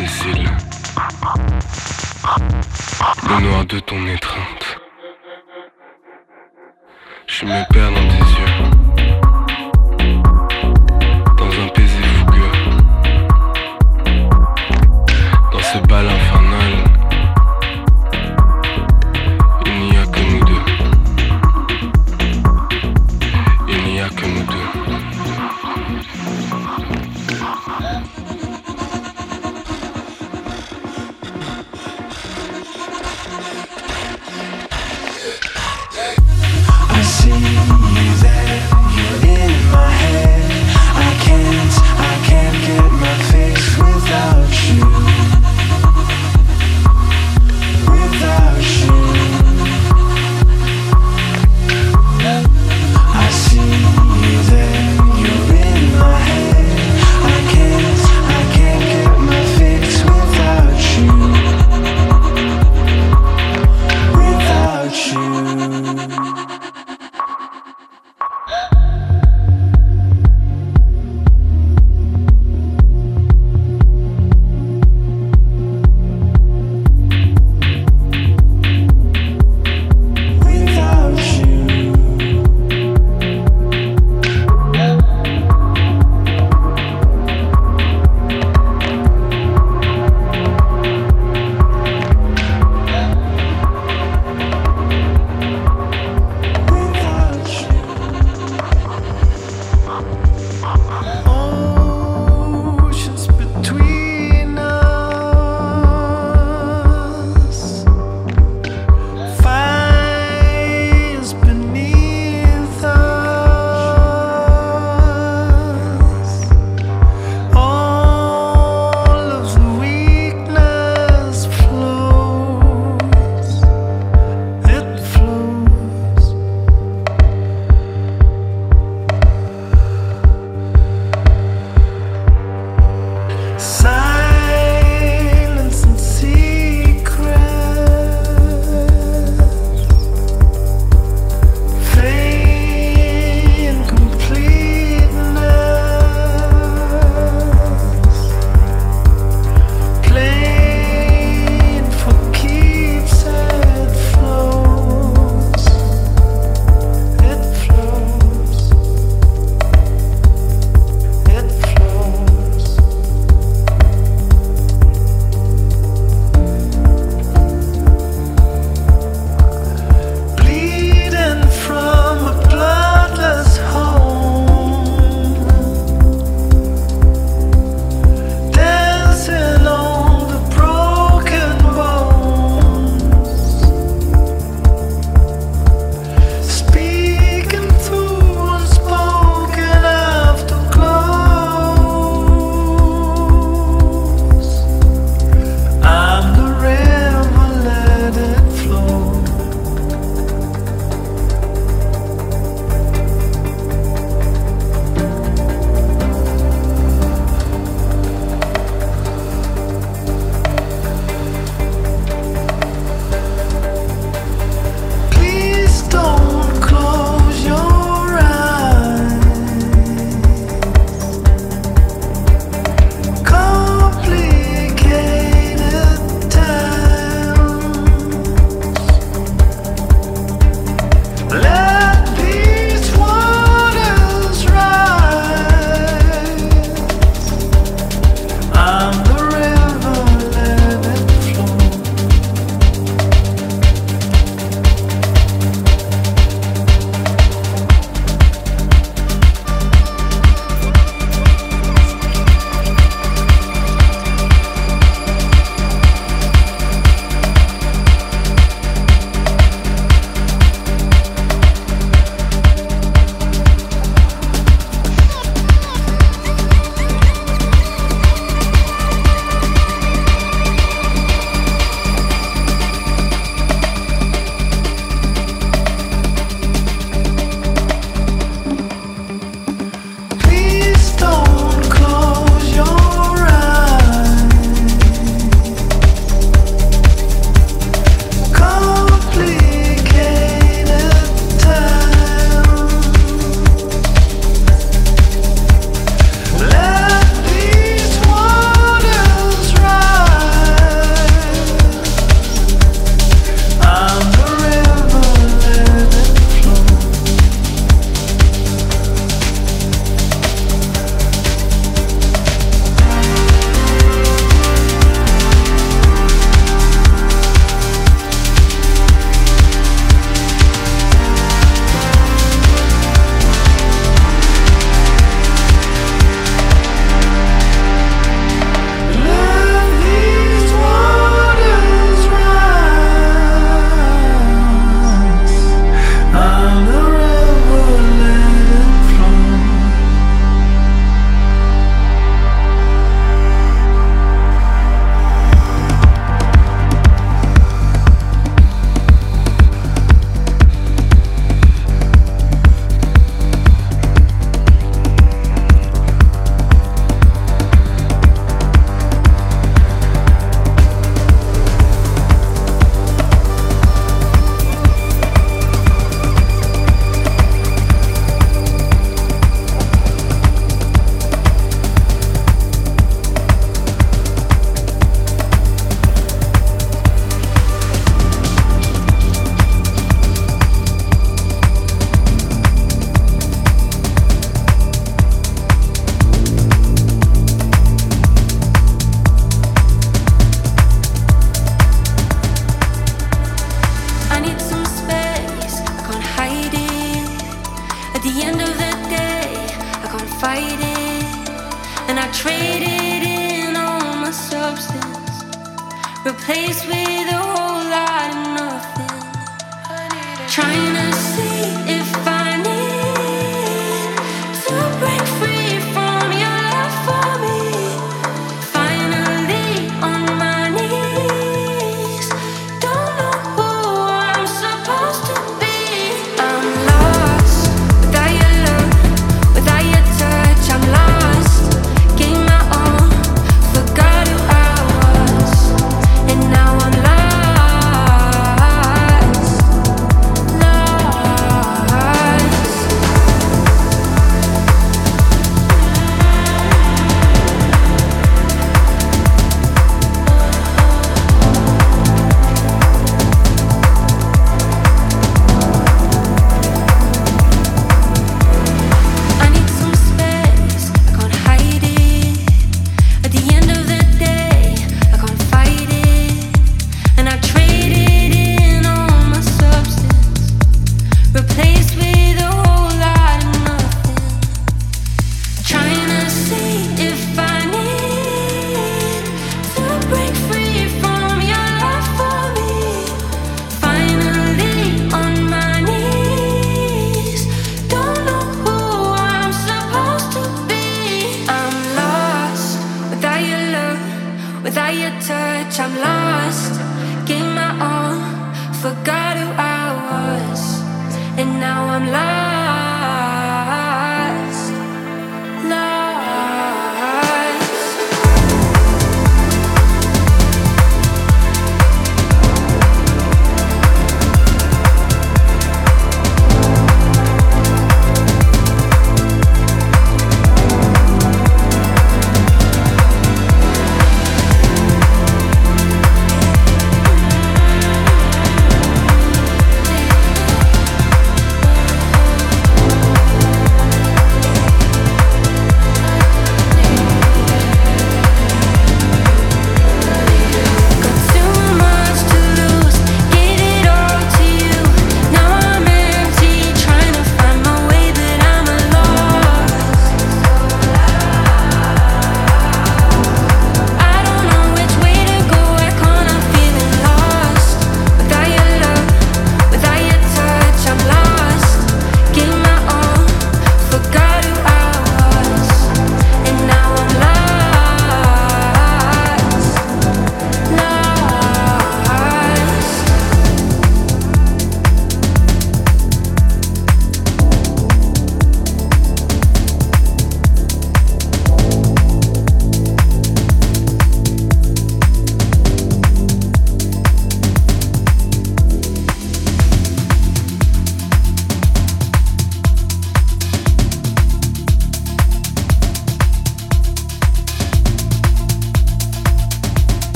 tes cils, le noir de ton étreinte. Je me perds dans tes yeux.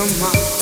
chama.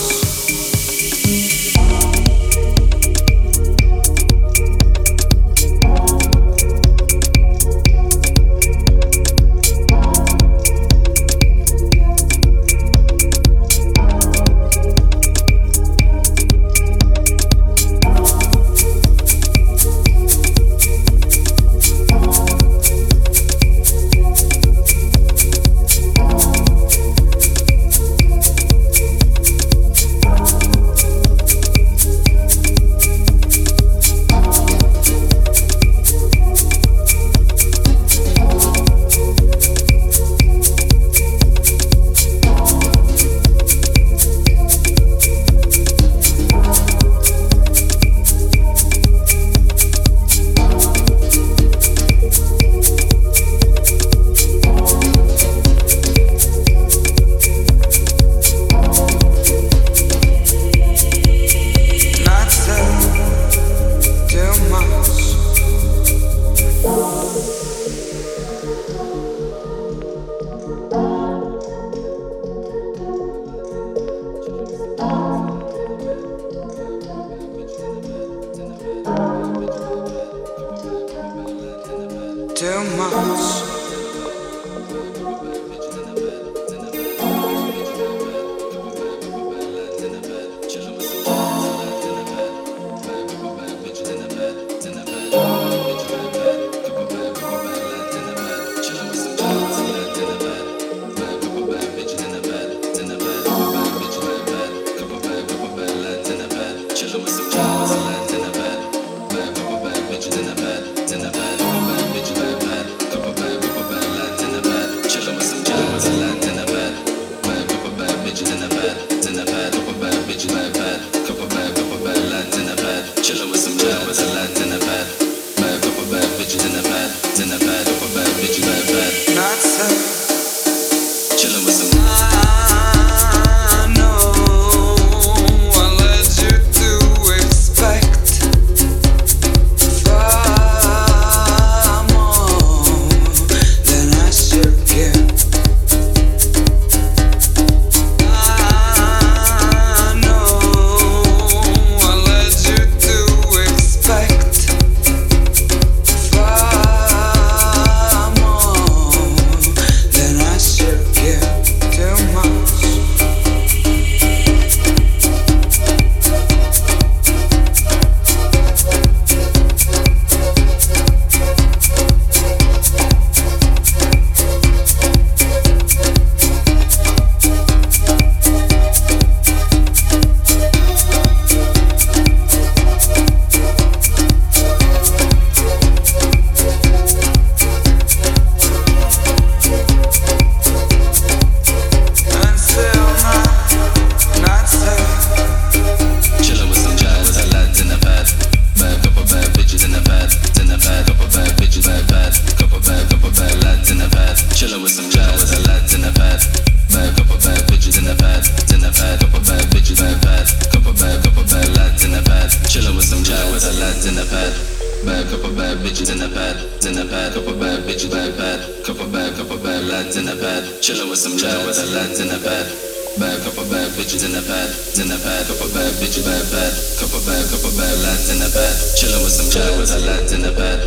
There with some bad with a lot in the bed.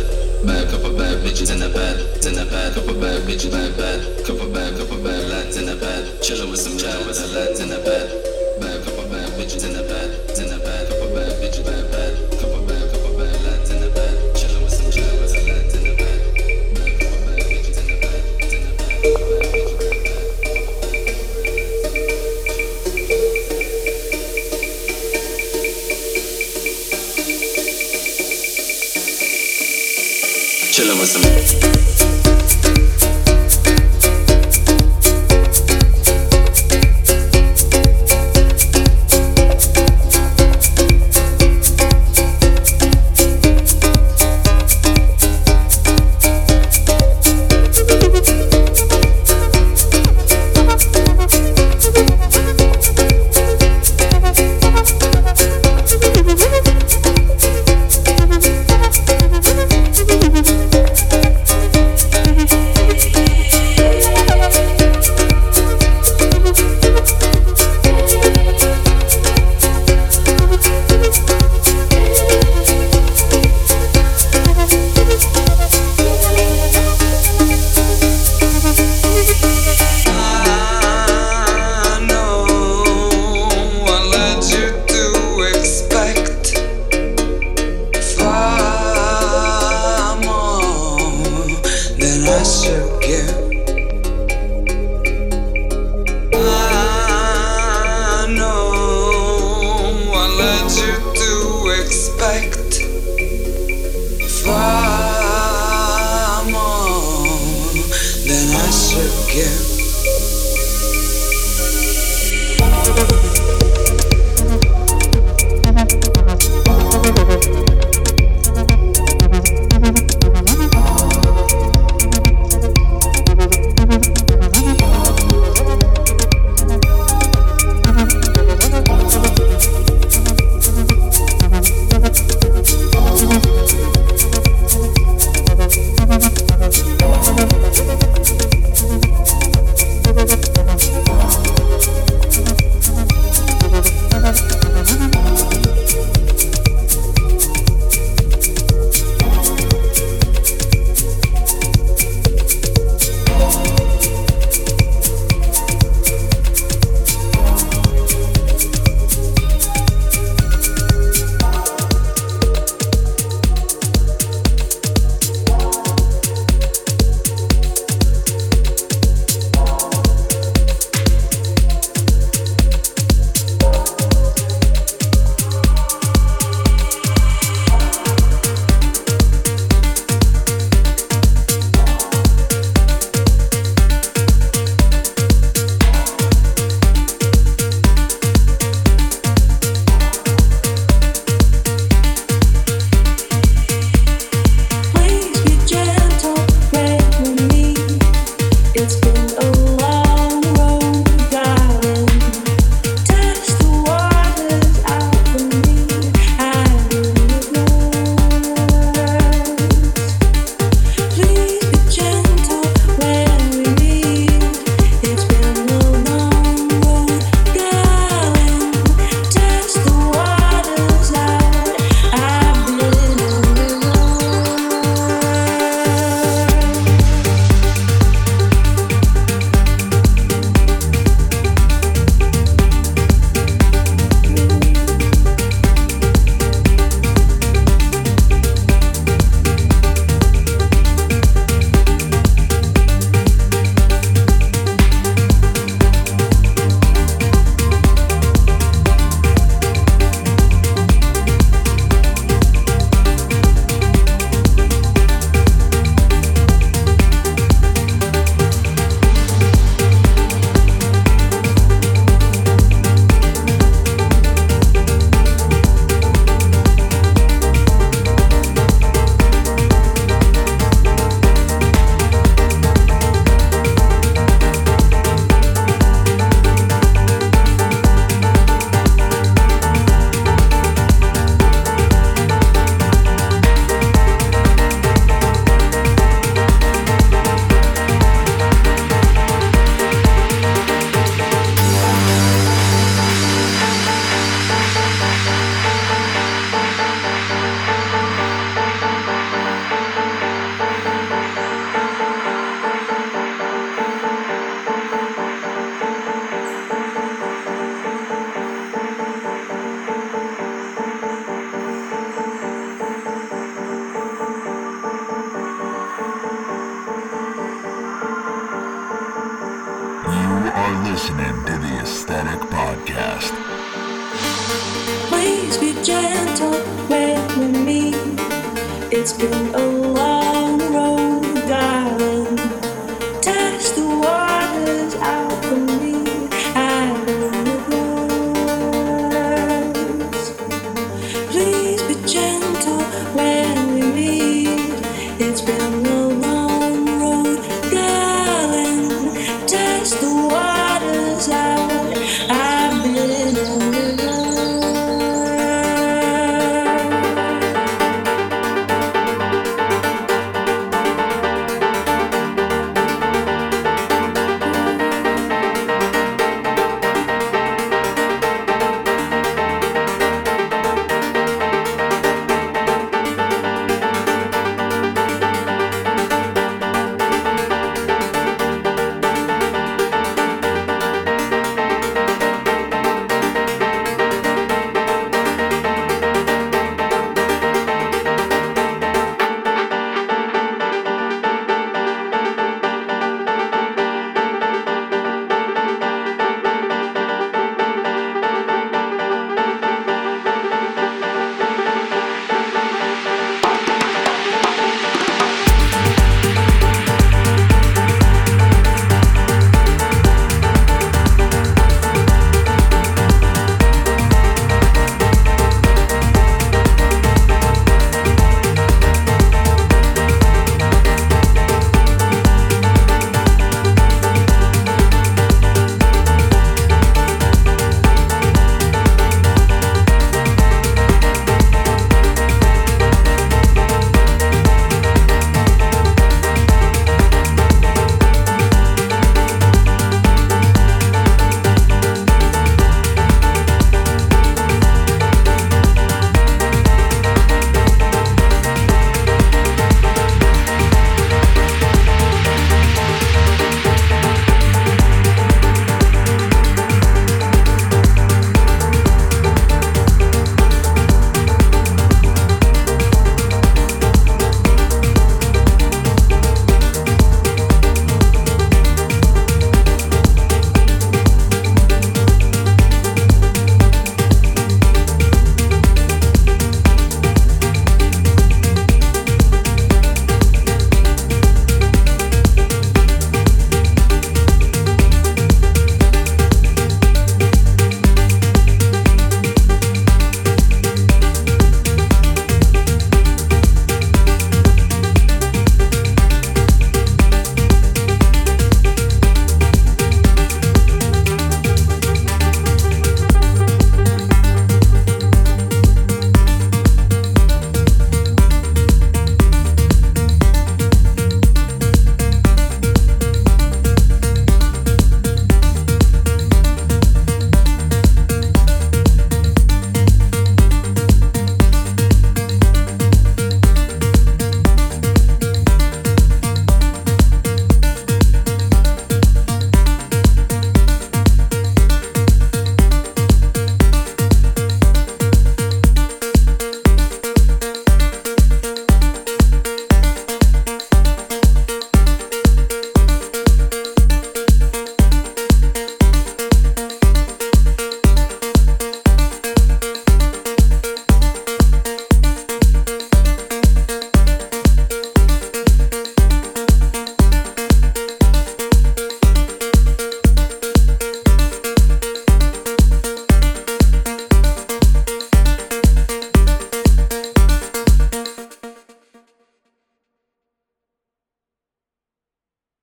Bad couple bad bitches in the bed. In the bed, couple bad bitches, bad bed, Couple bad, couple bad lads in the bed. Chillin' with some bad with a lot in the bed. Bad couple bad bitches in the bed.